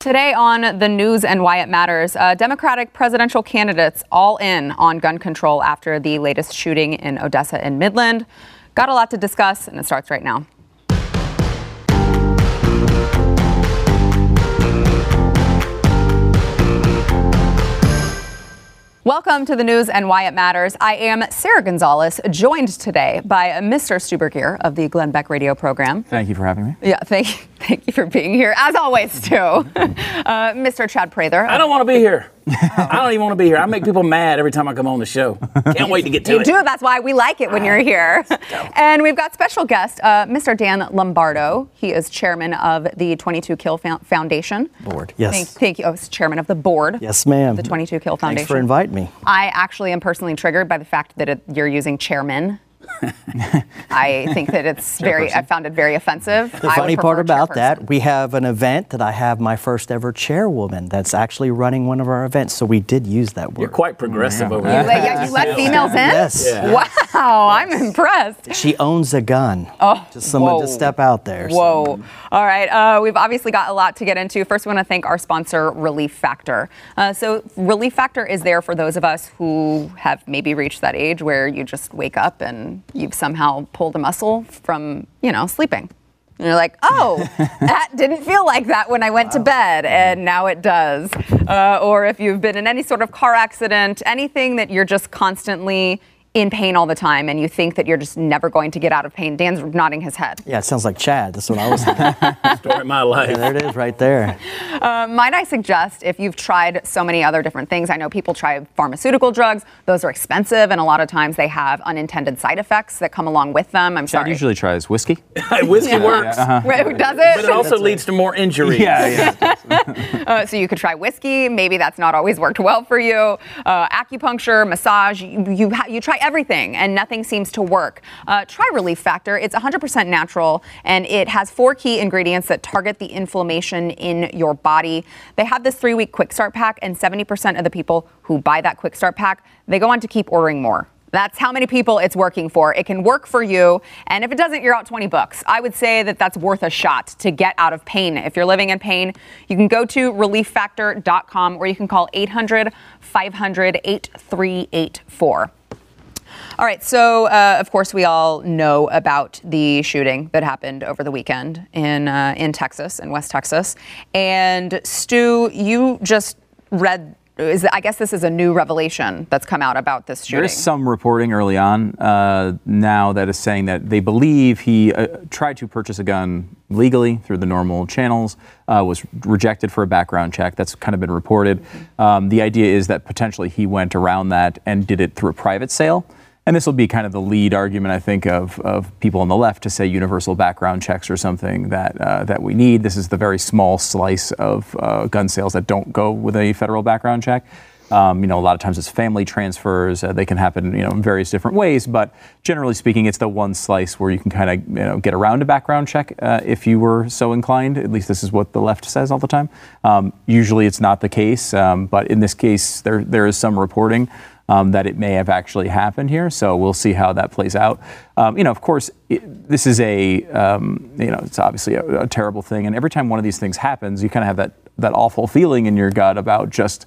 Today on the news and why it matters, uh, Democratic presidential candidates all in on gun control after the latest shooting in Odessa and Midland. Got a lot to discuss, and it starts right now. Welcome to the news and why it matters. I am Sara Gonzales, joined today by Mr. Stu Burguiere of the Glenn Beck radio program. Thank you for having me. Yeah, thank, thank you for being here, as always, too. uh, Mr. Chad Prather. I don't want to be here. I don't even want to be here. I make people mad every time I come on the show. Can't wait to get to you it. do. That's why we like it when you're here. and we've got special guest, uh, Mr. Dan Lombardo. He is chairman of the 22 Kill Foundation. Board. Yes. Thank, thank you. Oh, he's chairman of the board. Yes, ma'am. The 22 Kill Foundation. Thanks for inviting me. I actually am personally triggered by the fact that it, you're using chairman. I think that it's very. I found it very offensive. The funny part about that, we have an event that I have my first ever chairwoman that's actually running one of our events. So we did use that word. You're quite progressive over You there. let, yeah, you let females in? Yes. Yeah. Wow, I'm impressed. She owns a gun. Oh, just someone whoa. to step out there. so- Whoa. All right. Uh, we've obviously got a lot to get into. First, we want to thank our sponsor, Relief Factor. Uh, so, Relief Factor is there for those of us who have maybe reached that age where you just wake up and you've somehow pulled a muscle from, you know, sleeping. And you're like, oh, that didn't feel like that when I went to bed, and now it does. Uh, or if you've been in any sort of car accident, anything that you're just constantly in pain all the time and you think that you're just never going to get out of pain. Dan's nodding his head. Yeah, it sounds like Chad. That's what I was thinking. Story of my life. there it is right there. Uh, might I suggest if you've tried so many other different things, I know people try pharmaceutical drugs, those are expensive, and a lot of times they have unintended side effects that come along with them. I'm Chad sorry. usually tries whiskey. Whiskey works, Right, who does but it it? also leads to more injuries. yeah. Uh, so you could try whiskey. Maybe that's not always worked well for you. Uh, acupuncture, massage. You you, ha- you try everything and nothing seems to work. Uh, try Relief Factor. It's 100% natural and it has four key ingredients that target the inflammation in your body. They have this three-week quick start pack, and 70% of the people who buy that quick start pack they go on to keep ordering more. That's how many people it's working for. It can work for you. And if it doesn't, you're out 20 bucks. I would say that that's worth a shot to get out of pain. If you're living in pain, you can go to relieffactor.com or you can call 800 500 8384. All right, so uh, of course we all know about the shooting that happened over the weekend in uh, in Texas, in West Texas. And Stu, you just read. Is I guess this is a new revelation that's come out about this shooting. There is some reporting early on uh, now that is saying that they believe he uh, tried to purchase a gun legally through the normal channels, uh, was rejected for a background check. That's kind of been reported. Um, the idea is that potentially he went around that and did it through a private sale. And this will be kind of the lead argument, I think, of, of people on the left to say universal background checks or something that uh, that we need. This is the very small slice of uh, gun sales that don't go with a federal background check. Um, you know, a lot of times it's family transfers. Uh, they can happen, you know, in various different ways. But generally speaking, it's the one slice where you can kind of, you know, get around a background check uh, if you were so inclined. At least this is what the left says all the time. Um, usually, it's not the case, um, but in this case, there there is some reporting. Um, that it may have actually happened here. So we'll see how that plays out. Um, you know, of course, it, this is a, um, you know, it's obviously a, a, terrible thing. And every time one of these things happens, you kind of have that, that awful feeling in your gut about just,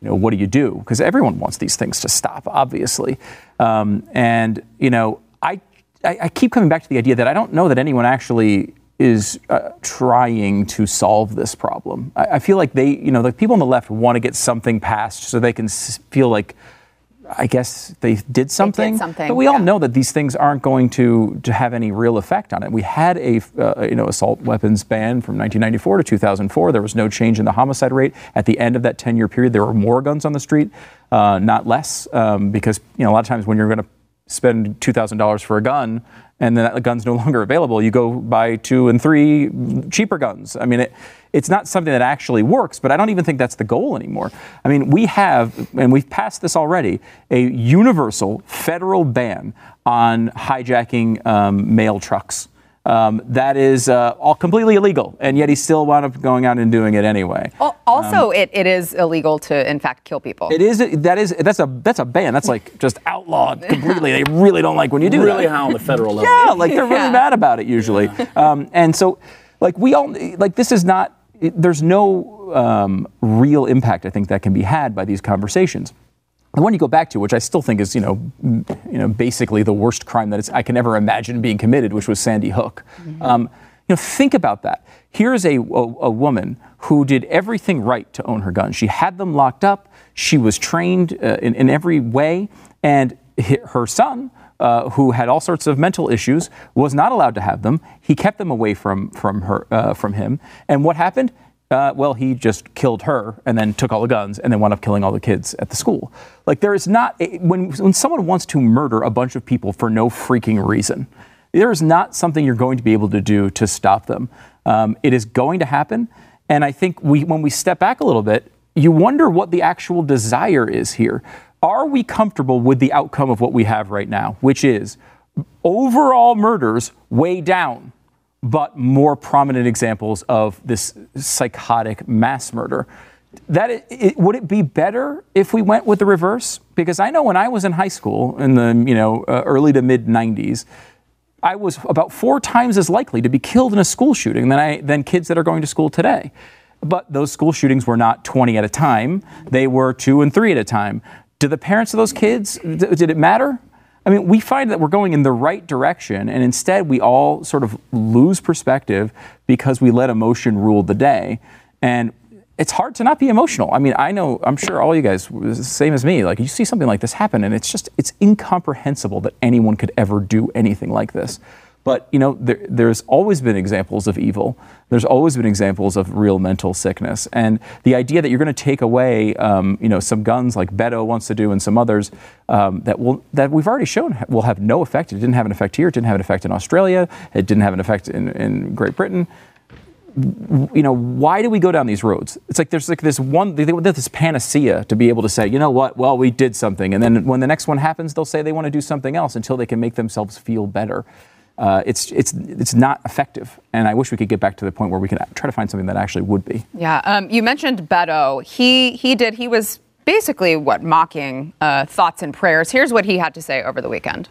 you know, what do you do? Because everyone wants these things to stop, obviously. Um, and, you know, I, I, I keep coming back to the idea that I don't know that anyone actually is uh, trying to solve this problem. I, I, feel like they, you know, the people on the left want to get something passed so they can s- feel like, I guess they did something. They did something, but we all know that these things aren't going to, to have any real effect on it. We had a uh, you know assault weapons ban from 1994 to 2004. There was no change in the homicide rate. At the end of that 10 year period, there were more guns on the street, uh, not less, um, because you know a lot of times when you're going to spend $2,000 for a gun and then that gun's no longer available, you go buy two and three cheaper guns. I mean, it, it's not something that actually works, but I don't even think that's the goal anymore. I mean, we have, and we've passed this already, a universal federal ban on hijacking um, mail trucks. Um, that is uh, all completely illegal, and yet he still wound up going out and doing it anyway. Al- Also, it, it is illegal to, in fact, kill people. It is that is that's a that's a ban. That's like just outlawed completely. They really don't like when you do it. really that. high on the federal level. Yeah, like they're really Yeah. mad about it usually. Um, and so, like we all like this is not it, there's no um, real impact, I think, that can be had by these conversations. The one you go back to, which I still think is, you know, m- you know, basically the worst crime that it's, I can ever imagine being committed, which was Sandy Hook. Um, you know, think about that. Here's a, a, a woman who did everything right to own her guns. She had them locked up. She was trained uh, in, in every way, and her son, uh, who had all sorts of mental issues, was not allowed to have them. He kept them away from from her uh, from him. And what happened? Uh, well, he just killed her and then took all the guns and then wound up killing all the kids at the school. Like there is not when when someone wants to murder a bunch of people for no freaking reason, there is not something you're going to be able to do to stop them. Um, it is going to happen, and I think we when we step back a little bit, you wonder what the actual desire is here. Are we comfortable with the outcome of what we have right now, which is overall murders way down, but more prominent examples of this psychotic mass murder? That it, it, would it be better if we went with the reverse? Because I know when I was in high school in the you know uh, early to mid 90s, I was about four times as likely to be killed in a school shooting than I than kids that are going to school today. But those school shootings were not 20 at a time; they were two and three at a time. Do the parents of those kids did it matter? I mean, we find that we're going in the right direction, and instead we all sort of lose perspective because we let emotion rule the day. And it's hard to not be emotional. I mean, I know, I'm sure all you guys, same as me, like you see something like this happen, and it's just, it's incomprehensible that anyone could ever do anything like this. But, you know, there, there's always been examples of evil. There's always been examples of real mental sickness. And the idea that you're going to take away, um, you know, some guns like Beto wants to do and some others um, that will, that we've already shown will have no effect. It didn't have an effect here. It didn't have an effect in Australia. It didn't have an effect in, in Great Britain you know, why do we go down these roads? It's like there's like this one, this panacea to be able to say, you know what, well, we did something. And then when the next one happens, they'll say they want to do something else until they can make themselves feel better. Uh, it's, it's, it's not effective. And I wish we could get back to the point where we can try to find something that actually would be. Yeah, um, you mentioned Beto. He he did. He was basically what mocking uh, thoughts and prayers. Here's what he had to say over the weekend.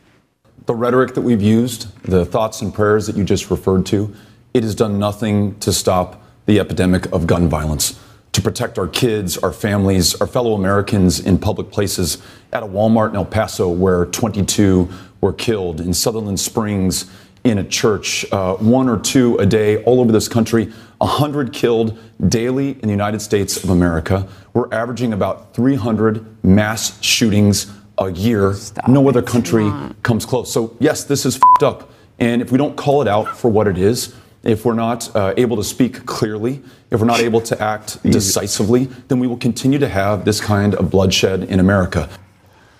The rhetoric that we've used, the thoughts and prayers that you just referred to, it has done nothing to stop the epidemic of gun violence, to protect our kids, our families, our fellow Americans in public places, at a Walmart in El Paso where 22 were killed, in Sutherland Springs, in a church, uh, one or two a day all over this country, 100 killed daily in the United States of America. We're averaging about 300 mass shootings a year. no other country comes close. So, yes, this is fed up. And if we don't call it out for what it is, if we're not uh, able to speak clearly, if we're not able to act decisively, then we will continue to have this kind of bloodshed in America.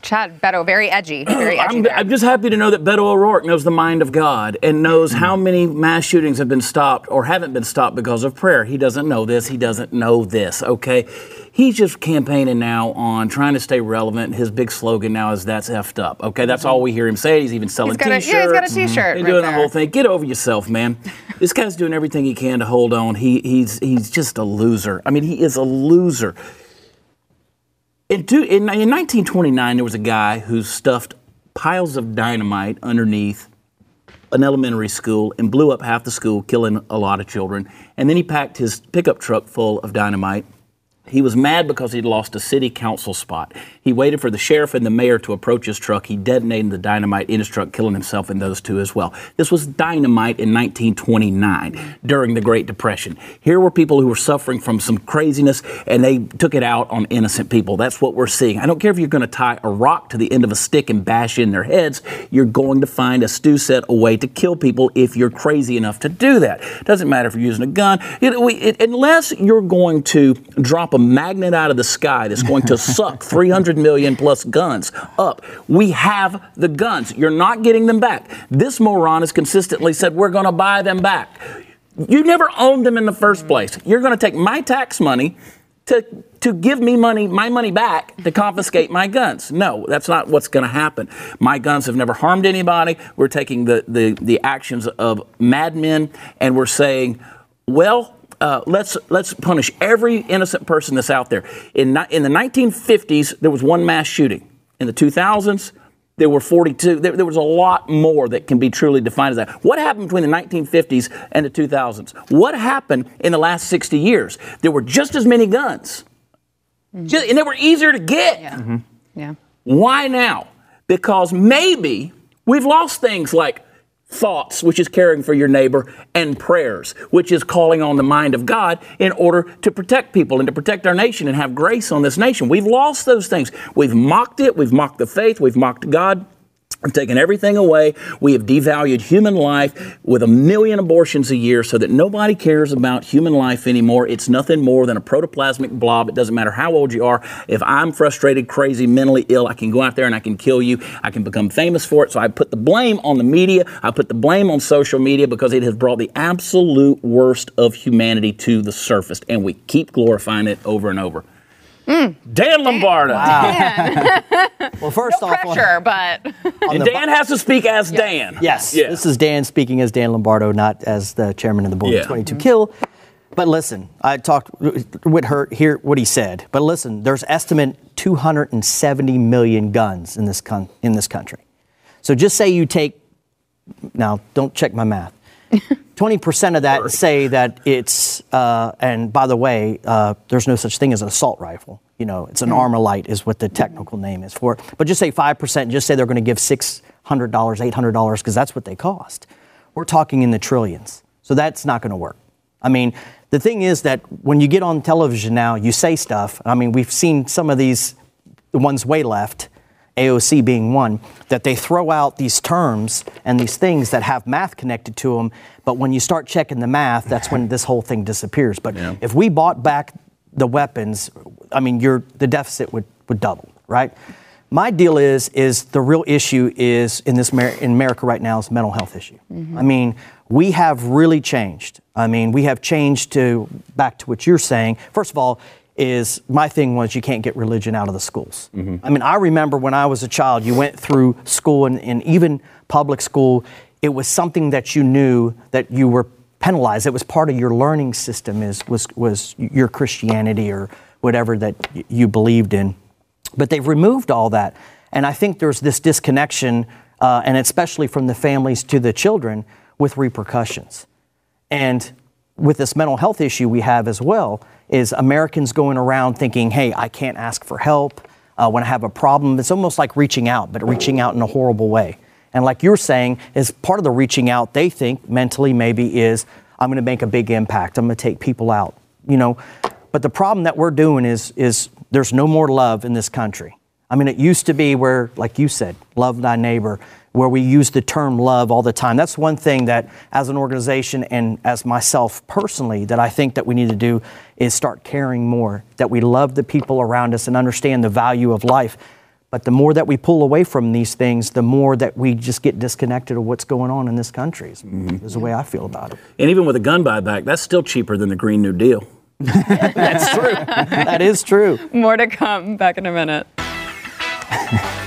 Chad Beto, very edgy, very edgy. I'm. I'm just happy to know that Beto O'Rourke knows the mind of God and knows mm-hmm. how many mass shootings have been stopped or haven't been stopped because of prayer. He doesn't know this. He doesn't know this. Okay, he's just campaigning now on trying to stay relevant. His big slogan now is "That's effed up." Okay, that's mm-hmm. all we hear him say. He's even selling He's got a- T-shirts. yeah, he's got a mm-hmm. T-shirt He's right doing there. the whole thing. Get over yourself, man. this guy's doing everything he can to hold on. He he's he's just a loser. I mean, he is a loser. In, two, in, in 1929, there was a guy who stuffed piles of dynamite underneath an elementary school and blew up half the school, killing a lot of children. And then he packed his pickup truck full of dynamite. He was mad because he'd lost a city council spot. He waited for the sheriff and the mayor to approach his truck. He detonated the dynamite in his truck, killing himself and those two as well. This was dynamite in 1929 during the Great Depression. Here were people who were suffering from some craziness and they took it out on innocent people. That's what we're seeing. I don't care if you're going to tie a rock to the end of a stick and bash in their heads, you're going to find, as Stu said, a way to kill people if you're crazy enough to do that. Doesn't matter if you're using a gun, it, it, unless you're going to drop a magnet out of the sky that's going to suck 300 million plus guns up. We have the guns. You're not getting them back. This moron has consistently said, we're going to buy them back. You never owned them in the first place. You're going to take my tax money to, to give me money, my money back to confiscate my guns. No, that's not what's going to happen. My guns have never harmed anybody. We're taking the, the, the actions of madmen and we're saying, well, uh, let's let's punish every innocent person that's out there. In in the 1950s, there was one mass shooting. In the 2000s, there were 42. There, there, was a lot more that can be truly defined as that. What happened between the 1950s and the 2000s? What happened in the last 60 years? There were just as many guns, mm-hmm. just, and they were easier to get. Yeah. Mm-hmm. yeah. Why now? Because maybe we've lost things like thoughts, which is caring for your neighbor, and prayers, which is calling on the mind of God in order to protect people and to protect our nation and have grace on this nation. We've lost those things. We've mocked it. We've mocked the faith. We've mocked God. We've taken everything away. We have devalued human life with a million abortions a year so that nobody cares about human life anymore. It's nothing more than a protoplasmic blob. It doesn't matter how old you are. If I'm frustrated, crazy, mentally ill, I can go out there and I can kill you. I can become famous for it. So I put the blame on the media. I put the blame on social media because it has brought the absolute worst of humanity to the surface. And we keep glorifying it over and over. Mm. Dan Lombardo. Wow. well, first no off, pressure, on, but and Dan has to speak as yes. Dan. Yes, yeah. this is Dan speaking as Dan Lombardo, not as the chairman of the board yeah. of 22 mm-hmm. Kill. But listen, I talked with her here what he said. But listen, there's estimate 270 million guns in this con- in this country. So just say you take now, don't check my math. 20% of that say that it's, uh, and by the way, uh, there's no such thing as an assault rifle. You know, it's an mm. Armalite is what the technical name is for it. But just say 5%, just say they're going to give $600, $800 because that's what they cost. We're talking in the trillions. So that's not going to work. I mean, the thing is that when you get on television now, you say stuff. I mean, we've seen some of these, the ones way left, AOC being one, that they throw out these terms and these things that have math connected to them, but when you start checking the math, that's when this whole thing disappears. But yeah. if we bought back the weapons, I mean, your the deficit would, would double, right? My deal is is the real issue is in this in America right now is mental health issue. Mm-hmm. I mean, we have really changed. I mean, we have changed to back to what you're saying. First of all, is my thing was you can't get religion out of the schools. Mm-hmm. I mean, I remember when I was a child, you went through school and, and even public school, it was something that you knew that you were penalized. It was part of your learning system is, was, was your Christianity or whatever that y- you believed in. But they've removed all that. And I think there's this disconnection, uh, and especially from the families to the children, with repercussions. And with this mental health issue we have as well, is Americans going around thinking, hey, I can't ask for help uh, when I have a problem. It's almost like reaching out, but reaching out in a horrible way. And like you're saying, is part of the reaching out they think mentally maybe is I'm going to make a big impact. I'm going to take people out. You know, but the problem that we're doing is is there's no more love in this country. I mean, it used to be where, like you said, love thy neighbor where we use the term love all the time. That's one thing that, as an organization and as myself personally, that I think that we need to do is start caring more, that we love the people around us and understand the value of life. But the more that we pull away from these things, the more that we just get disconnected of what's going on in this country, is, mm-hmm. is the way I feel about it. And even with a gun buyback, that's still cheaper than the Green New Deal. that's true. that is true. More to come. Back in a minute.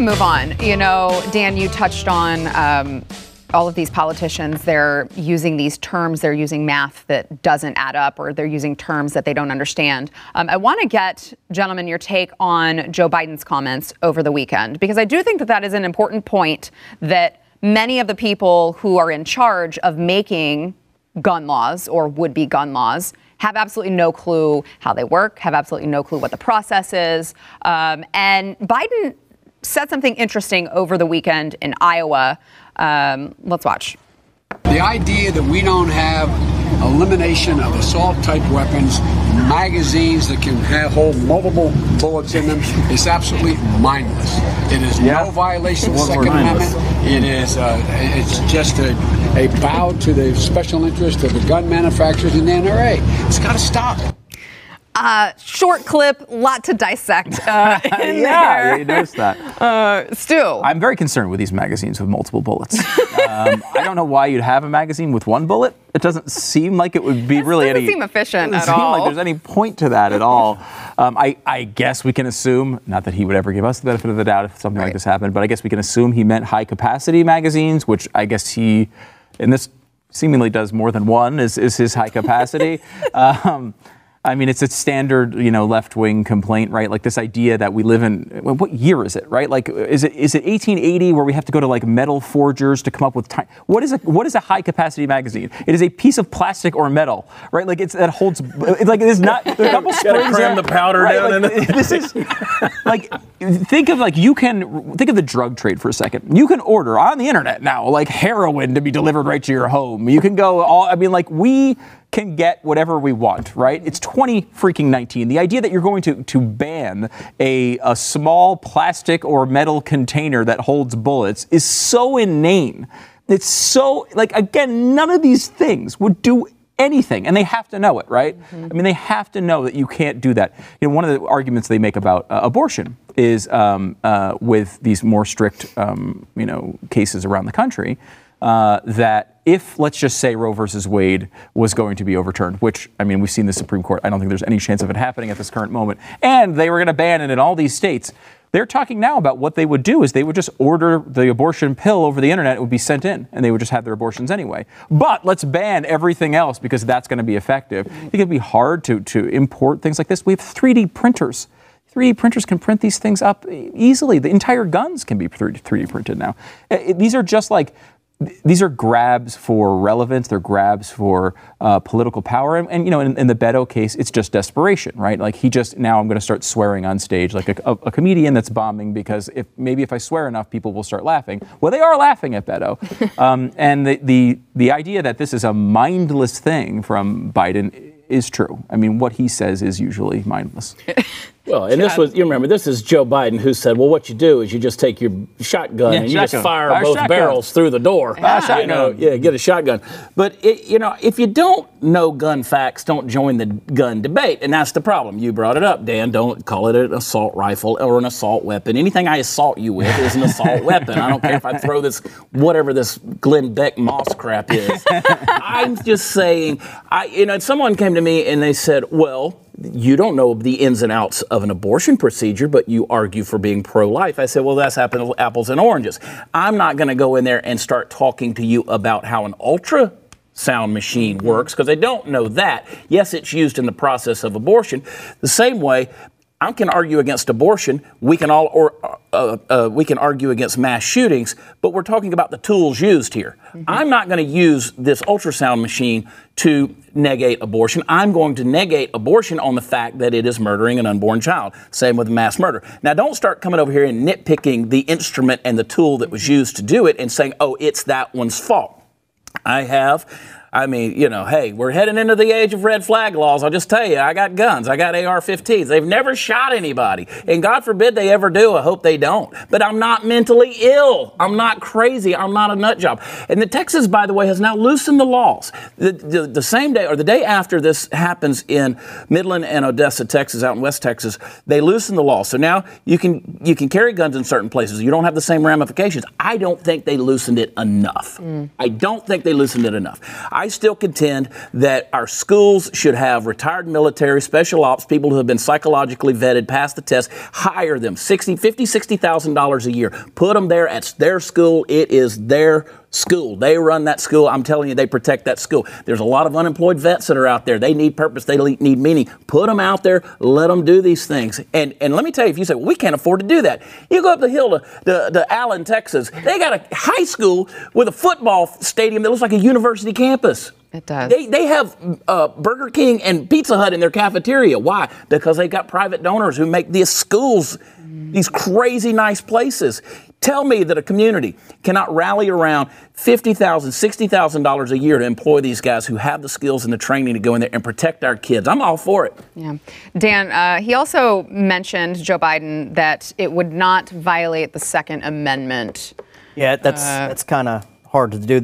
We move on, you know, Dan, you touched on um, all of these politicians. They're using these terms, they're using math that doesn't add up, or they're using terms that they don't understand. Um, I want to get, gentlemen, your take on Joe Biden's comments over the weekend, because I do think that that is an important point that many of the people who are in charge of making gun laws or would be gun laws have absolutely no clue how they work, have absolutely no clue what the process is. Um, and Biden said something interesting over the weekend in Iowa. Um, let's watch. The idea that we don't have elimination of assault type weapons, magazines that can have, hold multiple bullets in them, is absolutely mindless. It is yeah. no violation of the Second Amendment. It is uh, it's just a, a bow to the special interest of the gun manufacturers and the NRA. It's got to stop. Uh, short clip, lot to dissect. Uh, yeah, yeah, you noticed that. Uh, Stu. I'm very concerned with these magazines with multiple bullets. um, I don't know why you'd have a magazine with one bullet. It doesn't seem like it would be this really doesn't any. seem efficient at seem all. Like there's any point to that at all. Um, I, I, guess we can assume, not that he would ever give us the benefit of the doubt if something right. like this happened, but I guess we can assume he meant high capacity magazines, which I guess he, in this seemingly does more than one is, is his high capacity. um, I mean, it's a standard, you know, left-wing complaint, right? Like this idea that we live in. What year is it, right? Like, is it is it 1880 where we have to go to like metal forgers to come up with time? What is a what is a high-capacity magazine? It is a piece of plastic or metal, right? Like it's that holds. It's like it is not. A couple springs cram the powder right? down. Like, this is like think of like you can think of the drug trade for a second. You can order on the internet now like heroin to be delivered right to your home. You can go all. I mean, like we can get whatever we want, right? It's 20 freaking 19. The idea that you're going to, to ban a, a small plastic or metal container that holds bullets is so inane. It's so, like, again, none of these things would do anything, and they have to know it, right? Mm-hmm. I mean, they have to know that you can't do that. You know, one of the arguments they make about uh, abortion is um, uh, with these more strict, um, you know, cases around the country uh, that if, let's just say, Roe versus Wade was going to be overturned, which, I mean, we've seen the Supreme Court, I don't think there's any chance of it happening at this current moment, and they were going to ban it in all these states. They're talking now about what they would do is they would just order the abortion pill over the internet. It would be sent in, and they would just have their abortions anyway. But let's ban everything else because that's going to be effective. I think it'd be hard to, to import things like this. We have 3D printers. 3D printers can print these things up easily. The entire guns can be 3D printed now. Eh, eh, these are just like these are grabs for relevance. They're grabs for uh, political power. And, and you know, in, in, the Beto case, it's just desperation, right? Like he just now I'm going to start swearing on stage, like a, a, a, comedian that's bombing because if maybe if I swear enough, people will start laughing. Well, they are laughing at Beto. um, and the, the the idea that this is a mindless thing from Biden is true. I mean, what he says is usually mindless. Well, and this was, you remember, this is Joe Biden who said, well, what you do is you just take your shotgun yeah, and you just fire, fire both shotgun. barrels through the door. Yeah. You know, yeah, get a shotgun. But, it, you know, if you don't know gun facts, don't join the gun debate. And that's the problem. You brought it up, Dan. Don't call it an assault rifle or an assault weapon. Anything I assault you with is an assault weapon. I don't care if I throw this, whatever this Glenn Beck moss crap is. I'm just saying, I, you know, someone came to me and they said, well, you don't know the ins and outs of an abortion procedure, but you argue for being pro life. I said, well, that's apples and oranges. I'm not going to go in there and start talking to you about how an ultrasound machine works because I don't know that. Yes, it's used in the process of abortion. The same way, I can argue against abortion. We can all, or uh, uh, we can argue against mass shootings, but we're talking about the tools used here. Mm-hmm. I'm not going to use this ultrasound machine to negate abortion. I'm going to negate abortion on the fact that it is murdering an unborn child. Same with mass murder. Now, don't start coming over here and nitpicking the instrument and the tool that was used to do it and saying, "Oh, it's that one's fault." I have I mean, you know, hey, we're heading into the age of red flag laws. I'll just tell you, I got guns. I got AR 15s. They've never shot anybody. And God forbid they ever do. I hope they don't. But I'm not mentally ill. I'm not crazy. I'm not a nut job. And the Texas, by the way, has now loosened the laws. The, the, the same day or the day after this happens in Midland and Odessa, Texas, out in West Texas, they loosen the law. So now you can you can carry guns in certain places. You don't have the same ramifications. I don't think they loosened it enough. Mm. I don't think they loosened it enough. I still contend that our schools should have retired military, special ops, people who have been psychologically vetted, pass the test, hire them 60, 50, $60,000 a year. Put them there at their school. It is their school. They run that school. I'm telling you, they protect that school. There's a lot of unemployed vets that are out there. They need purpose. They need meaning. Put them out there. Let them do these things. And and let me tell you, if you say well, we can't afford to do that, you go up the hill to, to, to Allen, Texas. They got a high school with a football stadium that looks like a university campus. It does. They, they have uh, Burger King and Pizza Hut in their cafeteria. Why? Because they got private donors who make these schools these crazy nice places. Tell me that a community cannot rally around $50,000, $60,000 a year to employ these guys who have the skills and the training to go in there and protect our kids. I'm all for it. Yeah. Dan, uh, he also mentioned, Joe Biden, that it would not violate the Second Amendment. Yeah, that's, uh, that's kind of hard to do.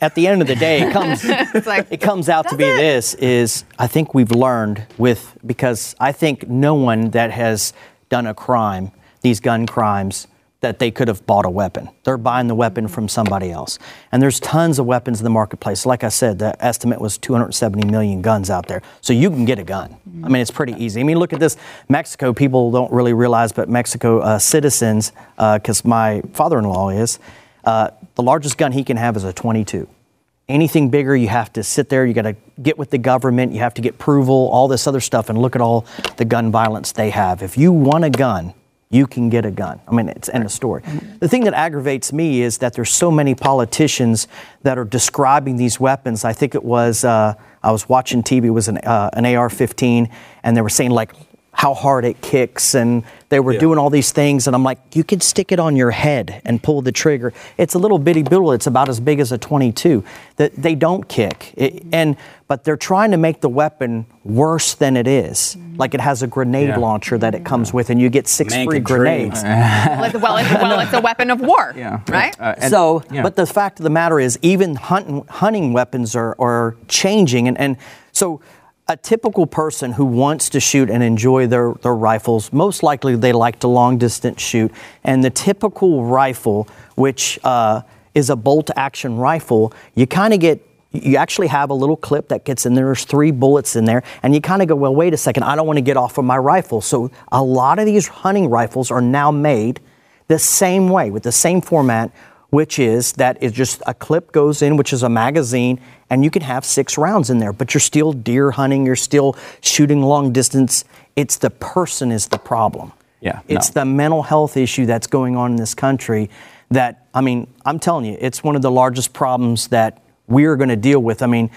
At the end of the day, it comes like, it comes out to be it? this is I think we've learned with because I think no one that has done a crime, these gun crimes, that they could have bought a weapon. They're buying the weapon from somebody else. And there's tons of weapons in the marketplace. Like I said, the estimate was 270 million guns out there. So you can get a gun. I mean, it's pretty easy. I mean, look at this Mexico. People don't really realize, but Mexico uh, citizens, because uh, my father in law is, uh, the largest gun he can have is a 22. anything bigger, you have to sit there, you got to get with the government, you have to get approval, all this other stuff, and look at all the gun violence they have. If you want a gun, you can get a gun. I mean, it's end of story. The thing that aggravates me is that there's so many politicians that are describing these weapons. I think it was uh, I was watching TV. It was an uh, an AR-15, and they were saying like how hard it kicks and they were yeah. doing all these things and i'm like you can stick it on your head and pull the trigger it's a little bitty bullet it's about as big as a 22 that they don't kick it, and but they're trying to make the weapon worse than it is like it has a grenade yeah. launcher that it comes with and you get six Man free grenades well, it's, well, it's, well, it's a weapon of war yeah. right uh, so yeah. but the fact of the matter is even hunt, hunting weapons are, are changing and, and so a typical person who wants to shoot and enjoy their, their rifles, most likely they like to long distance shoot. And the typical rifle, which uh, is a bolt action rifle, you kind of get you actually have a little clip that gets in there. There's three bullets in there, and you kind of go, well, wait a second, I don't want to get off of my rifle. So a lot of these hunting rifles are now made the same way with the same format which is that it's just a clip goes in, which is a magazine, and you can have six rounds in there, but you're still deer hunting, you're still shooting long distance. It's the person is the problem. Yeah. It's no. the mental health issue that's going on in this country that, I mean, I'm telling you, it's one of the largest problems that we are going to deal with. I mean,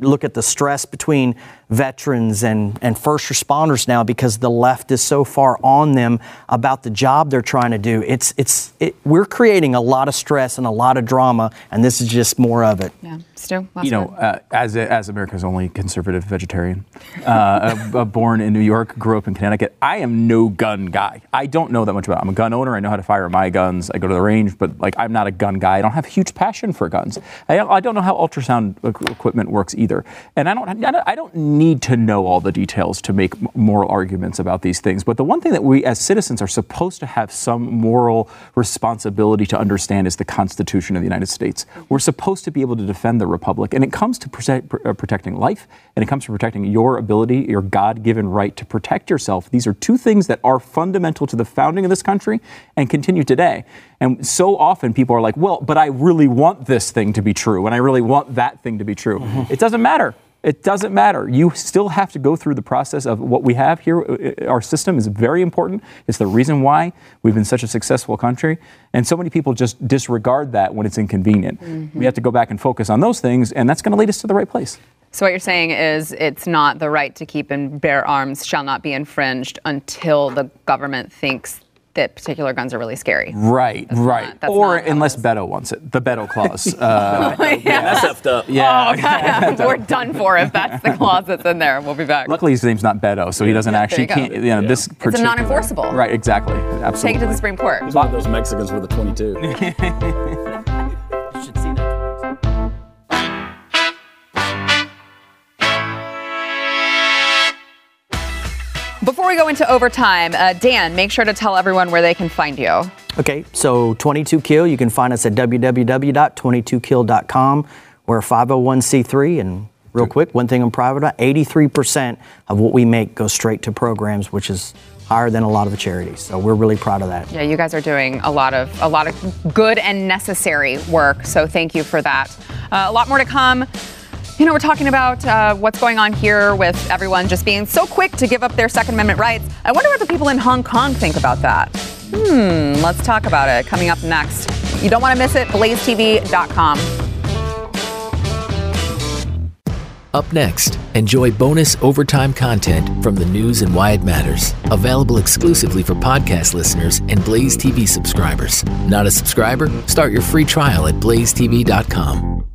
look at the stress between veterans and, and first responders now because the left is so far on them about the job they're trying to do. It's, it's, it, we're creating a lot of stress and a lot of drama, and this is just more of it. Yeah, Stu, you know, uh, as, a, as America's only conservative vegetarian, uh, born in New York, grew up in Connecticut, I am no gun guy. I don't know that much about. It. I'm a gun owner. I know how to fire my guns. I go to the range, but like I'm not a gun guy. I don't have a huge passion for guns. I, I don't know how ultrasound equipment works either, and I don't. I don't need to know all the details to make moral arguments about these things. But the one thing that we as citizens are supposed to have some moral responsibility to understand is the Constitution of the United States. We're supposed to be able to defend the Republic. And it comes to protect, uh, protecting life and it comes to protecting your ability, your God given right to protect yourself. These are two things that are fundamental to the founding of this country and continue today. And so often people are like, well, but I really want this thing to be true and I really want that thing to be true. Mm-hmm. It doesn't matter. It doesn't matter. You still have to go through the process of what we have here. Uh, uh, our system is very important. It's the reason why we've been such a successful country. And so many people just disregard that when it's inconvenient. Mm-hmm. We have to go back and focus on those things, and that's going to lead us to the right place. So what you're saying is it's not the right to keep and bear arms shall not be infringed until the government thinks that particular guns are really scary. Right, that's right. Not, or unless Beto wants it, the Beto clause. Uh, yeah. that's effed up. Yeah, oh, okay. we're done for if that's the clause that's in there. We'll be back. Luckily, his name's not Beto, so he doesn't yeah, actually. You can't, you know, yeah. this it's a non-enforceable. Right, exactly. Absolutely. Take it to the Supreme Court. He's one of those Mexicans with a 22. We go into overtime, uh, Dan, make sure to tell everyone where they can find you. Okay, so 22 Kill, you can find us at www.22kill.com. We're a 501c3, and real quick, one thing I'm proud about 83% of what we make goes straight to programs, which is higher than a lot of the charities. So we're really proud of that. Yeah, you guys are doing a lot of a lot of good and necessary work. So thank you for that. Uh, a lot more to come. You know, we're talking about uh, what's going on here with everyone just being so quick to give up their Second Amendment rights. I wonder what the people in Hong Kong think about that. Hmm, let's talk about it coming up next. You don't want to miss it, blazetv.com. Up next, enjoy bonus overtime content from the news and why it matters. Available exclusively for podcast listeners and Blaze TV subscribers. Not a subscriber? Start your free trial at blazetv.com.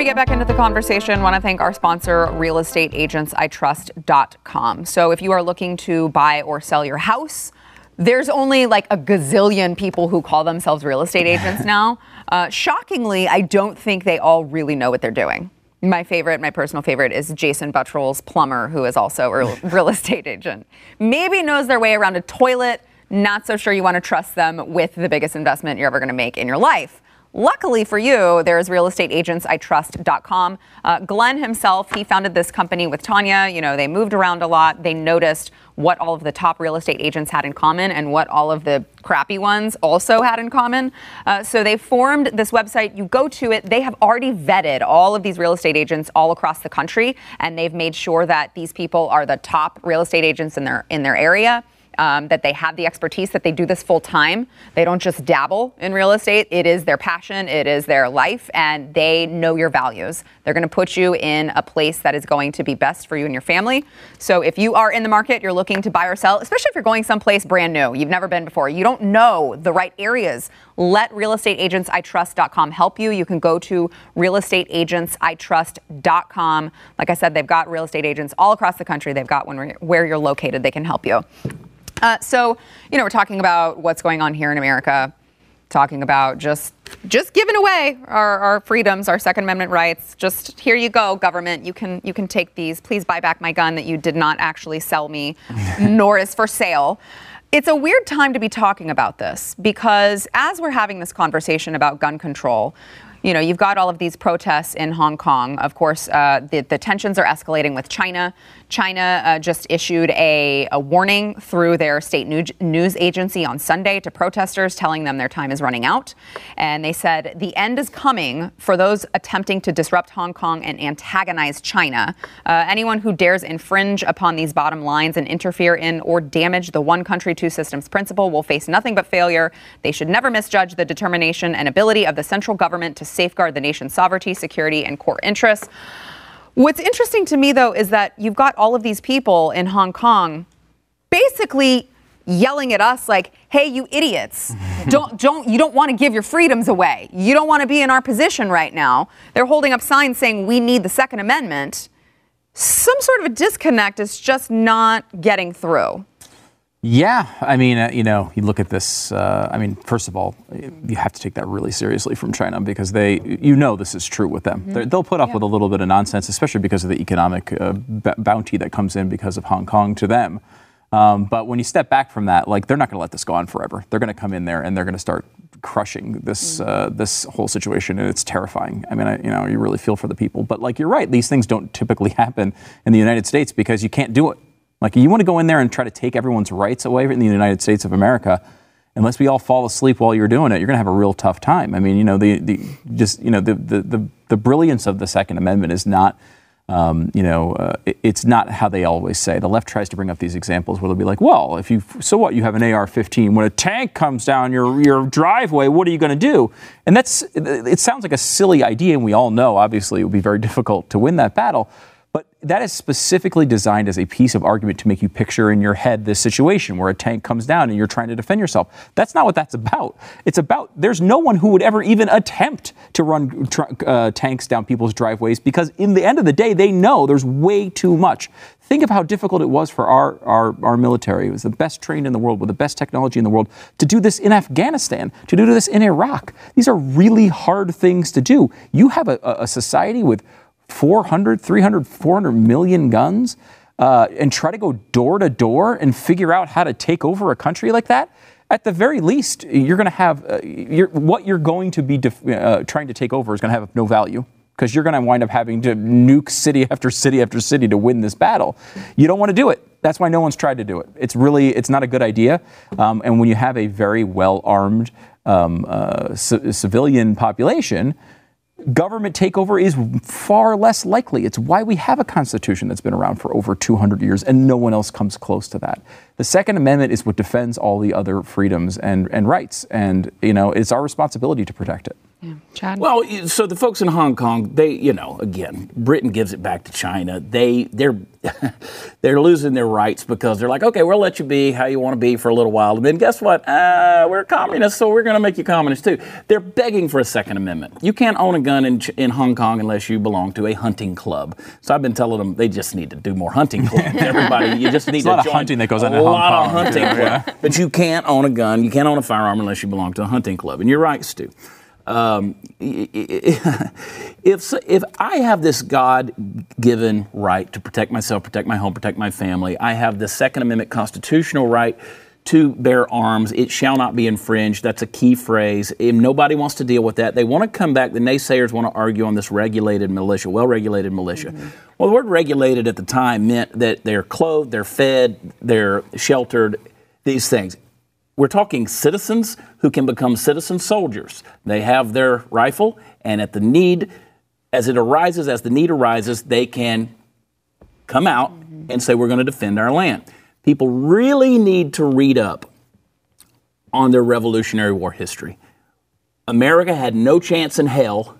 we get back into the conversation, I want to thank our sponsor, realestateagentsitrust.com. So if you are looking to buy or sell your house, there's only like a gazillion people who call themselves real estate agents now. Uh, shockingly, I don't think they all really know what they're doing. My favorite, my personal favorite, is Jason Buttrill's plumber, who is also a real estate agent. Maybe knows their way around a toilet. Not so sure you want to trust them with the biggest investment you're ever going to make in your life Luckily for you, there's realestateagentsitrust.com. Uh, Glenn himself, he founded this company with Tania. You know, they moved around a lot. They noticed what all of the top real estate agents had in common and what all of the crappy ones also had in common. Uh, so they formed this website. You go to it. They have already vetted all of these real estate agents all across the country, and they've made sure that these people are the top real estate agents in their in their area um, that they have the expertise, that they do this full time. They don't just dabble in real estate. It is their passion, it is their life, and they know your values. They're going to put you in a place that is going to be best for you and your family. So if you are in the market, you're looking to buy or sell, especially if you're going someplace brand new, you've never been before, you don't know the right areas. Let realestateagentsitrust.com help you. You can go to realestateagentsitrust.com. Like I said, they've got real estate agents all across the country. They've got one where you're located. They can help you. Uh, so, you know, we're talking about what's going on here in America, talking about just just giving away our, our freedoms, our Second Amendment rights. Just here you go, government. You can you can take these. Please buy back my gun that you did not actually sell me, nor is for sale. It's a weird time to be talking about this because as we're having this conversation about gun control, you know, you've got all of these protests in Hong Kong. Of course, uh, the, the, tensions are escalating with China. China uh, just issued a, a, warning through their state news, agency on Sunday to protesters, telling them their time is running out. And they said the end is coming for those attempting to disrupt Hong Kong and antagonize China. Uh, anyone who dares infringe upon these bottom lines and interfere in or damage the one country, two systems principle will face nothing but failure. They should never misjudge the determination and ability of the central government to safeguard the nation's sovereignty, security, and core interests. What's interesting to me, though, is that you've got all of these people in Hong Kong basically yelling at us like, "Hey, you idiots! don't don't you don't want to give your freedoms away. You don't want to be in our position right now." They're holding up signs saying, "We need the Second Amendment." Some sort of a disconnect is just not getting through. Yeah, I mean, uh, you know, you look at this. Uh, I mean, first of all, you have to take that really seriously from China because they, you know, this is true with them. Mm-hmm. They'll put up yeah. with a little bit of nonsense, especially because of the economic uh, b- bounty that comes in because of Hong Kong to them. Um, but when you step back from that, like they're not going to let this go on forever. They're going to come in there and they're going to start crushing this mm-hmm. uh, this whole situation, and it's terrifying. I mean, I, you know, you really feel for the people. But like you're right, these things don't typically happen in the United States because you can't do it. Like, you want to go in there and try to take everyone's rights away in the United States of America. Unless we all fall asleep while you're doing it, you're going to have a real tough time. I mean, you know, the, the just you know the, the the the brilliance of the Second Amendment is not um, you know, uh, it, it's not how they always say. The left tries to bring up these examples where they'll be like, well, if you, so what, you have an AR 15. When a tank comes down your, your driveway, what are you going to do? And that's, it, it sounds like a silly idea, and we all know, obviously, it would be very difficult to win that battle. That is specifically designed as a piece of argument to make you picture in your head this situation where a tank comes down and you're trying to defend yourself. That's not what that's about. It's about there's no one who would ever even attempt to run tr- uh, tanks down people's driveways because in the end of the day, they know there's way too much. Think of how difficult it was for our, our, our military. It was the best trained in the world with the best technology in the world to do this in Afghanistan, to do this in Iraq. These are really hard things to do. You have a, a society with 400, 300, 400 million guns uh, and try to go door to door and figure out how to take over a country like that, at the very least, you're going to have uh, you're, what you're going to be def- uh, trying to take over is going to have no value because you're going to wind up having to nuke city after city after city to win this battle. You don't want to do it. That's why no one's tried to do it. It's really it's not a good idea. Um, and when you have a very well armed um, uh, c- civilian population government takeover is far less likely. It's why we have a constitution that's been around for over 200 years and no one else comes close to that. The Second Amendment is what defends all the other freedoms and, and rights. And, you know, it's our responsibility to protect it. Yeah. Chad? Well, so the folks in Hong Kong, they, you know, again, Britain gives it back to China. They, they're, they're losing their rights because they're like, okay, we'll let you be how you want to be for a little while, and then guess what? Uh, we're communists, so we're going to make you communist too. They're begging for a Second Amendment. You can't own a gun in, in Hong Kong unless you belong to a hunting club. So I've been telling them they just need to do more hunting clubs. Everybody, you just need It's to a lot join of hunting that goes on in Hong lot Kong. of hunting Yeah. But you can't own a gun, you can't own a firearm unless you belong to a hunting club, and you're right, Stu. Um, if if I have this God-given right to protect myself, protect my home, protect my family, I have the Second Amendment constitutional right to bear arms. It shall not be infringed. That's a key phrase. And nobody wants to deal with that. They want to come back. The naysayers want to argue on this regulated militia, well regulated militia. Mm-hmm. Well, the word regulated at the time meant that they're clothed, they're fed, they're sheltered, these things. We're talking citizens who can become citizen soldiers. They have their rifle, and at the need, as it arises, as the need arises, they can come out mm-hmm. and say, We're going to defend our land people really need to read up on their Revolutionary War history. America had no chance in hell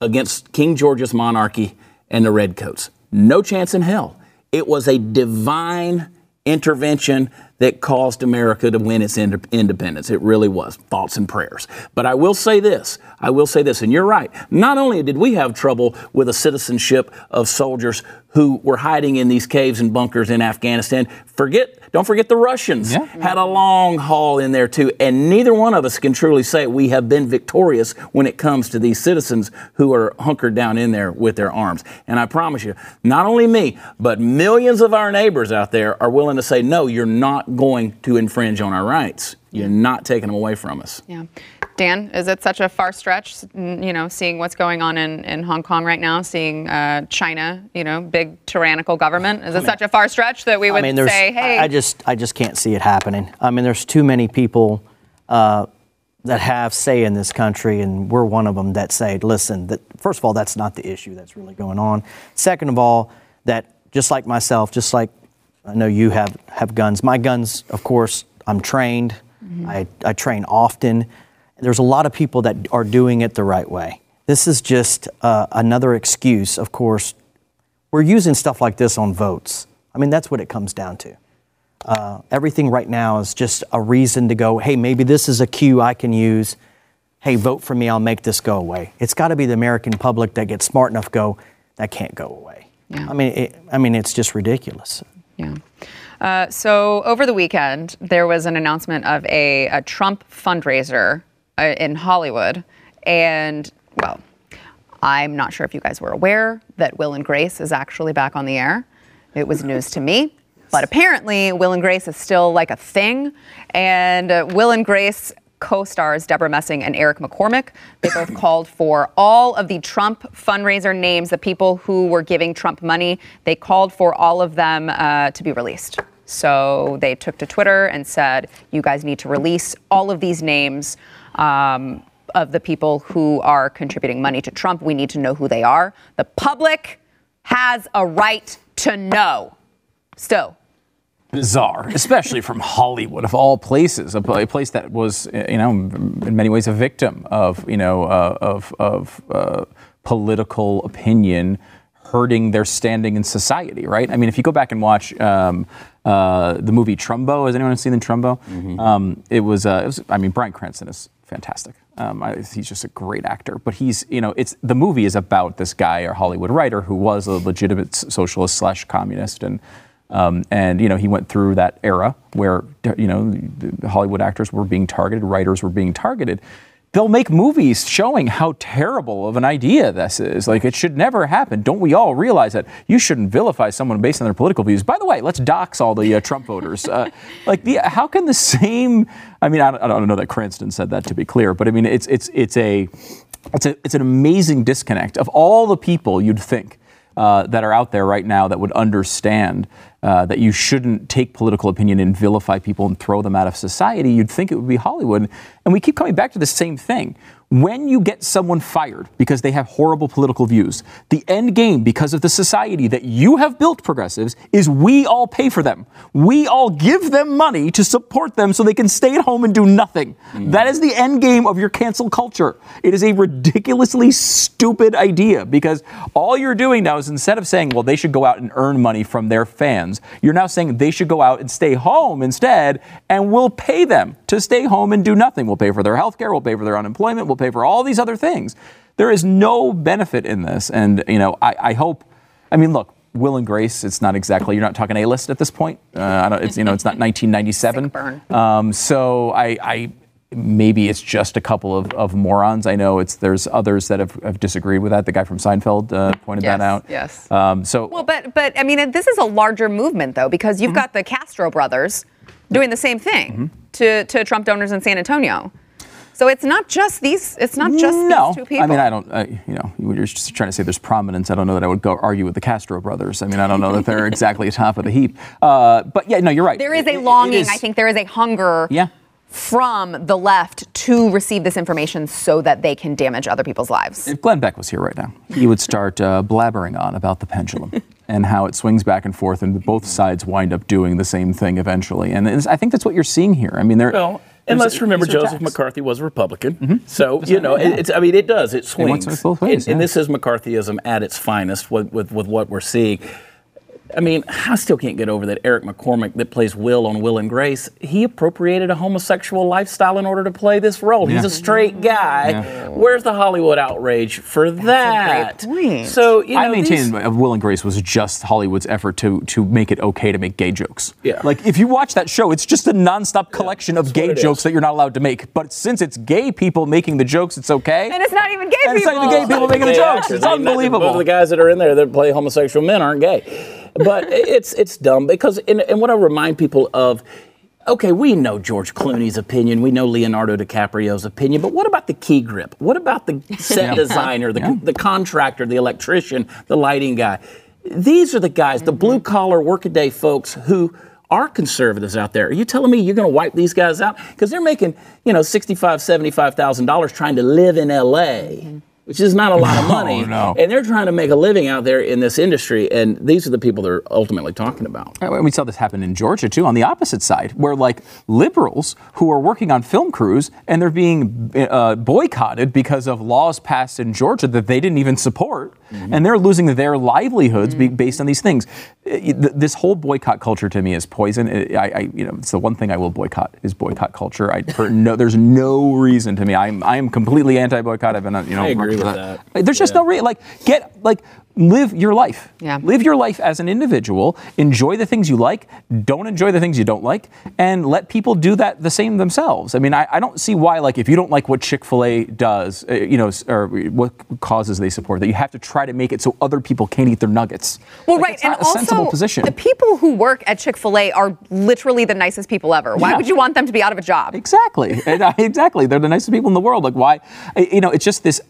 against King George's monarchy and the Redcoats. No chance in hell. It was a divine intervention that caused America to win its ind- independence. It really was thoughts and prayers. But I will say this I will say this, and you're right. Not only did we have trouble with the citizenship of soldiers who were hiding in these caves and bunkers in Afghanistan, forget don't forget the Russians yeah. had a long haul in there too, and neither one of us can truly say we have been victorious when it comes to these citizens who are hunkered down in there with their arms. And I promise you, not only me, but millions of our neighbors out there are willing to say, no, you're not going to infringe on our rights. You're not taking them away from us. Yeah. Dan, is it such a far stretch, you know, seeing what's going on in, in Hong Kong right now, seeing uh, China, you know, big tyrannical government? Is it I mean, such a far stretch that we would I mean, say, hey? I just, I just can't see it happening. I mean, there's too many people uh, that have say in this country, and we're one of them that say, listen, that first of all, that's not the issue that's really going on. Second of all, that just like myself, just like I know you have, have guns, my guns, of course, I'm trained. Mm-hmm. I, I train often there's a lot of people that are doing it the right way. This is just uh, another excuse, of course. We're using stuff like this on votes. I mean, that's what it comes down to. Uh, everything right now is just a reason to go, hey, maybe this is a cue I can use. Hey, vote for me, I'll make this go away. It's got to be the American public that gets smart enough to go, that can't go away. Yeah. I mean, it, I mean, it's just ridiculous. Yeah. Uh, so over the weekend, there was an announcement of a, a Trump fundraiser uh, in Hollywood. And, well, I'm not sure if you guys were aware that Will and Grace is actually back on the air. It was news to me. But apparently, Will and Grace is still like a thing. And uh, Will and Grace co stars Debra Messing and Eric McCormack. They both called for all of the Trump fundraiser names, the people who were giving Trump money, they called for all of them uh, to be released. So they took to Twitter and said, You guys need to release all of these names um, of the people who are contributing money to Trump. We need to know who they are. The public has a right to know. Still. Bizarre, especially from Hollywood, of all places, a place that was, you know, in many ways a victim of, you know, uh, of, of uh, political opinion hurting their standing in society, right? I mean, if you go back and watch um, uh, the movie Trumbo, has anyone seen the Trumbo? Mm-hmm. Um, it, was, uh, it was, I mean, Bryan Cranston is fantastic. Um, I, he's just a great actor. But he's, you know, it's the movie is about this guy, a Hollywood writer, who was a legitimate socialist slash communist, and um, and you know he went through that era where you know Hollywood actors were being targeted, writers were being targeted they'll make movies showing how terrible of an idea this is. Like, it should never happen. Don't we all realize that? You shouldn't vilify someone based on their political views. By the way, let's dox all the uh, Trump voters. Uh, like, the, how can the same? I mean, I don't, I don't, know that Cranston said that to be clear, but I mean, it's it's it's a it's a it's an amazing disconnect of all the people you'd think uh, that are out there right now that would understand uh, that you shouldn't take political opinion and vilify people and throw them out of society, you'd think it would be Hollywood. And we keep coming back to the same thing when you get someone fired because they have horrible political views, the end game, because of the society that you have built, progressives, is we all pay for them. We all give them money to support them so they can stay at home and do nothing. Mm. That is the end game of your cancel culture. It is a ridiculously stupid idea because all you're doing now is instead of saying, well, they should go out and earn money from their fans, you're now saying they should go out and stay home instead, and we'll pay them to stay home and do nothing. We'll pay for their health care, we'll pay for their unemployment, we'll pay for all these other things. There is no benefit in this. And, you know, I, I hope, I mean, look, Will and Grace, it's not exactly, you're not talking A list at this point. Uh, it's, you know, it's not 1997. Um, so I, I, maybe it's just a couple of, of morons. I know it's there's others that have, have disagreed with that. The guy from Seinfeld uh, pointed yes, that out. Yes. Um, so well, but but I mean, this is a larger movement though because you've mm-hmm. got the Castro brothers doing the same thing Mm-hmm. to, to Trump donors in San Antonio. So it's not just these. It's not just no, these two people. I mean, I don't. Uh, you know, you're just trying to say there's prominence. I don't know that I would go argue with the Castro brothers. I mean, I don't know that they're exactly top of the heap. Uh, but yeah, no, you're right. There is a longing. is- I think there is a hunger. Yeah. From the left to receive this information so that they can damage other people's lives. If Glenn Beck was here right now, he would start uh, blabbering on about the pendulum and how it swings back and forth, and both sides wind up doing the same thing eventually. And I think that's what you're seeing here. I mean, there. Well, and let's remember Joseph attacks. McCarthy was a Republican. So, you know, it- it's, I mean, it does. It went swings. both ways, and, and this is McCarthyism at its finest with, with, with what we're seeing. I mean, I still can't get over that Eric McCormack, that plays Will on Will and Grace, he appropriated a homosexual lifestyle in order to play this role. He's a straight guy. Where's the Hollywood outrage for that? point. So, you know, I maintain these- Will and Grace was just Hollywood's effort to to make it okay to make gay jokes. Yeah. Like if you watch that show, it's just a nonstop collection of gay jokes is. that you're not allowed to make. But since it's gay people making the jokes, it's okay. And it's not even gay And it's people. not even gay people making the jokes. It's I mean, not- unbelievable. Both of the guys that are in there that play homosexual men aren't gay. But it's it's dumb because and, and what I remind people of. Okay, we know George Clooney's opinion. We know Leonardo DiCaprio's opinion. But what about the key grip? What about the set Yeah. designer, the, Yeah. the contractor, the electrician, the lighting guy? These are the guys, the mm-hmm. blue collar workaday folks who are conservatives out there. Are you telling me you're going to wipe these guys out? Because they're making, you know, sixty-five, seventy-five thousand dollars trying to live in L.A., mm-hmm. Which is not a lot of money. no. And they're trying to make a living out there in this industry, and these are the people they're ultimately talking about. Uh, We saw this happen in Georgia too, on the opposite side, where like liberals who are working on film crews and they're being uh, boycotted because of laws passed in Georgia that they didn't even support, and they're losing their livelihoods be- based on these things. Uh, This whole boycott culture to me is poison. I, I, you know, it's the one thing I will boycott is boycott culture. I, no, there's no reason to me. I'm, I am completely anti-boycott. I've been, uh, you know, agree with that. that. There's just Yeah. no reason. Like, get like live your life. Yeah. Live your life as an individual. Enjoy the things you like. Don't enjoy the things you don't like, and let people do that the same themselves. I mean, I, I don't see why like if you don't like what Chick Fil A does, uh, you know, or what causes they support, that you have to try to make it so other people can't eat their nuggets. Well, Like, right, it's and not a sensible also position. the people who work at Chick Fil A are literally the nicest people ever. Why Yeah. would you want them to be out of a job? Exactly. And, uh, exactly. They're the nicest people in the world. Like, why? You know, it's just this.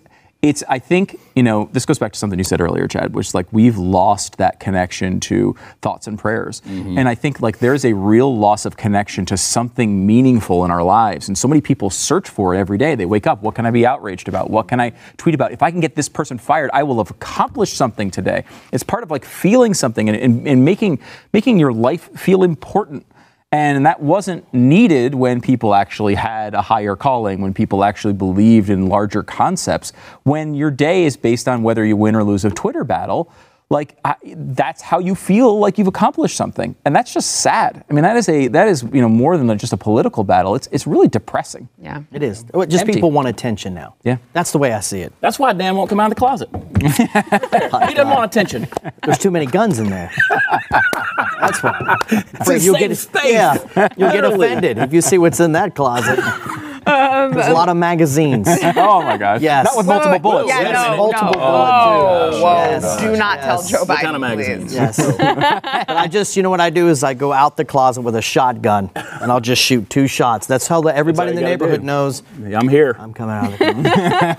It's, I think, you know, this goes back to something you said earlier, Chad, which is like we've lost that connection to thoughts and prayers. Mm-hmm. And I think like there's a real loss of connection to something meaningful in our lives. And so many people search for it every day. They wake up, what can I be outraged about? What can I tweet about? If I can get this person fired, I will have accomplished something today. It's part of like feeling something and, and, and making, making your life feel important. And that wasn't needed when people actually had a higher calling, when people actually believed in larger concepts. When your day is based on whether you win or lose a Twitter battle, like I, that's how you feel like you've accomplished something, and that's just sad. I mean, that is a that is you know more than just a political battle. It's it's really depressing. Yeah. It is. Just Empty. people want attention now. Yeah. That's the way I see it. That's why Dan won't come out of the closet. he doesn't want attention. There's too many guns in there. That's why. Afraid a you'll safe get space. Yeah, you'll get offended if you see what's in that closet. There's a lot of magazines. oh my gosh! Yes. Not with Wait, multiple wait, bullets. Yeah, Yes. no, Multiple no. bullets. Whoa, whoa. Yes. Do not tell Yes. Joe What Biden, kind of please. magazines? Yes. but I just, you know what I do is I go out the closet with a shotgun and I'll just shoot two shots. That's how the, everybody in the neighborhood do. knows I'm here. I'm coming out of the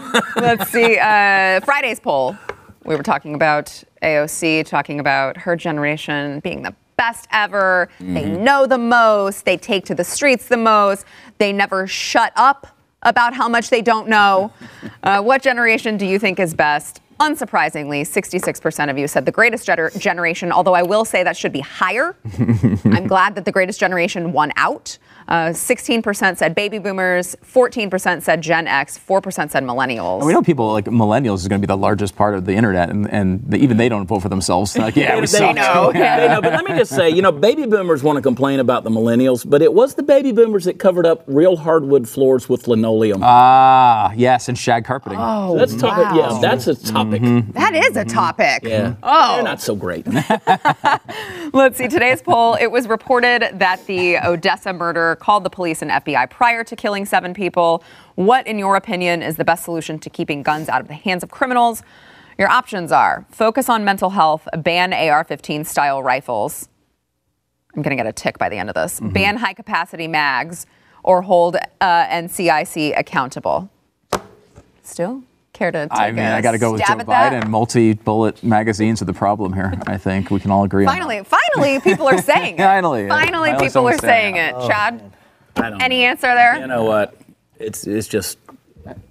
closet. Let's see. Uh, Friday's poll. We were talking about AOC, talking about her generation being the best ever. They know the most. They take to the streets the most. They never shut up about how much they don't know. Uh, what generation do you think is best? Unsurprisingly, 66% of you said the greatest gener- generation, although I will say that should be higher. I'm glad that the greatest generation won out. Uh, 16% said baby boomers, 14% said Gen X, 4% said millennials. We know people like millennials is going to be the largest part of the internet, and, and the, even they don't vote for themselves. Like, yeah, we They suck. know. They know. But let me just say, you know, baby boomers want to complain about the millennials, but it was the baby boomers that covered up real hardwood floors with linoleum. Ah, yes, and shag carpeting. Oh, that's topic. Yeah, that's a topic. That is a topic. Yeah. Oh. They're not so great. Let's see. Today's poll. It was reported that the Odessa murder called the police and FBI prior to killing seven people. What, in your opinion, is the best solution to keeping guns out of the hands of criminals? Your options are focus on mental health, ban AR 15 style rifles, I'm going to get a tick by the end of this. Ban high capacity mags or hold uh, NCIC accountable. Still care to take I mean, a I got to go with Joe stab that? Biden. Multi-bullet magazines are the problem here. I think we can all agree. on Finally, finally, people are saying it. Finally, finally, finally people are saying saying it. it. Chad, I don't any know. answer there? You know what? It's it's just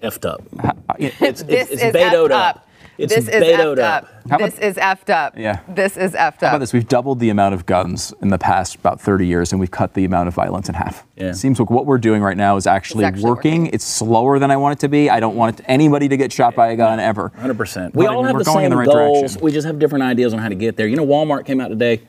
effed up. It's, it's, this it's is betoed effed up. It's this is betoed effed up. How about- This is effed up. Yeah. This is effed How up. about this? We've doubled the amount of guns in the past about 30 years, and we've cut the amount of violence in half. Yeah. It seems like what we're doing right now is actually, actually working. working. It's slower than I want it to be. I don't want it, anybody to get shot by a gun ever. 100%. We But, I all mean, have we're the going same in the right goals. direction. We just have different ideas on how to get there. You know, Walmart came out today,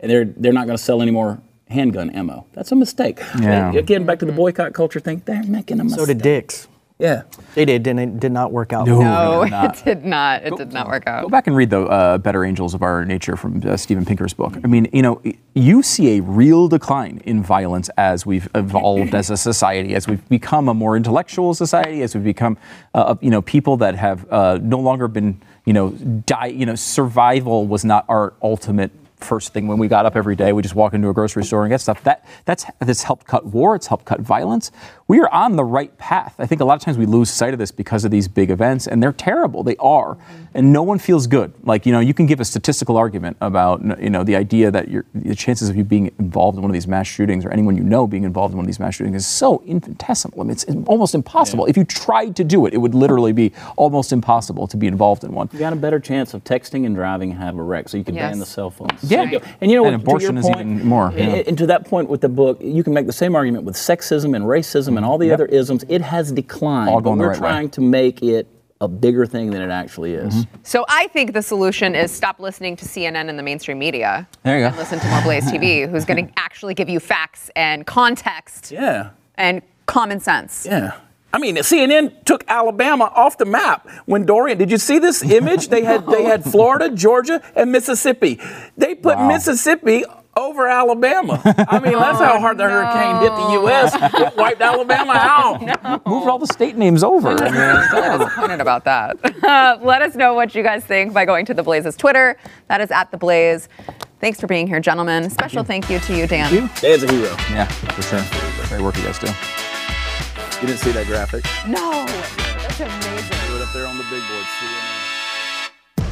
and they're they're not going to sell any more handgun ammo. That's a mistake. Yeah. And Again, back to the boycott culture thing. They're making a mistake. So did Dick's. Yeah. They did, and it did not work out. No. no, did not. it did not. It did not work out. Go back and read the uh, Better Angels of Our Nature from uh, Steven Pinker's book. I mean, you know, you see a real decline in violence as we've evolved as a society, as we've become a more intellectual society, as we've become, uh, you know, people that have uh, no longer been, you know, die. You know, survival was not our ultimate first thing when we got up every day. We just walk into a grocery store and get stuff. That that's that's helped cut war. It's helped cut violence. We are on the right path. I think a lot of times we lose sight of this because of these big events, and they're terrible. They are, and no one feels good. Like you know, you can give a statistical argument about you know the idea that your the chances of you being involved in one of these mass shootings or anyone you know being involved in one of these mass shootings is so infinitesimal. I mean, it's almost impossible. If you tried to do it, it would literally be almost impossible to be involved in one. You got a better chance of texting and driving and have a wreck, so you can ban Yes. the cell phones. Yeah. There you and you know And what? to abortion your is even more, And, yeah. and to that point with the book, you can make the same argument with sexism and racism and all the mm-hmm. other isms. It has declined, All but going the we're right way. trying to make it a bigger thing than it actually is. Mm-hmm. So I think the solution is stop listening to CNN and the mainstream media. There you go. And listen to more Blaze TV, who's going to actually give you facts and context Yeah. and common sense. Yeah. I mean, CNN took Alabama off the map when Dorian. Did you see this image? They had they had Florida, Georgia, and Mississippi. They put Wow. Mississippi over Alabama. I mean, that's how hard the hurricane hit the U.S. It wiped Alabama out. Moved all the state names over. I mean, it's I'm disappointed about that. Uh, let us know what you guys think by going to the Blaze's Twitter. That is at the Blaze. Thanks for being here, gentlemen. Special thank you to you, Dan. There's a hero. Yeah, for sure. Great work you guys do. You didn't see that graphic? No, that's amazing. Put it up there on the big board.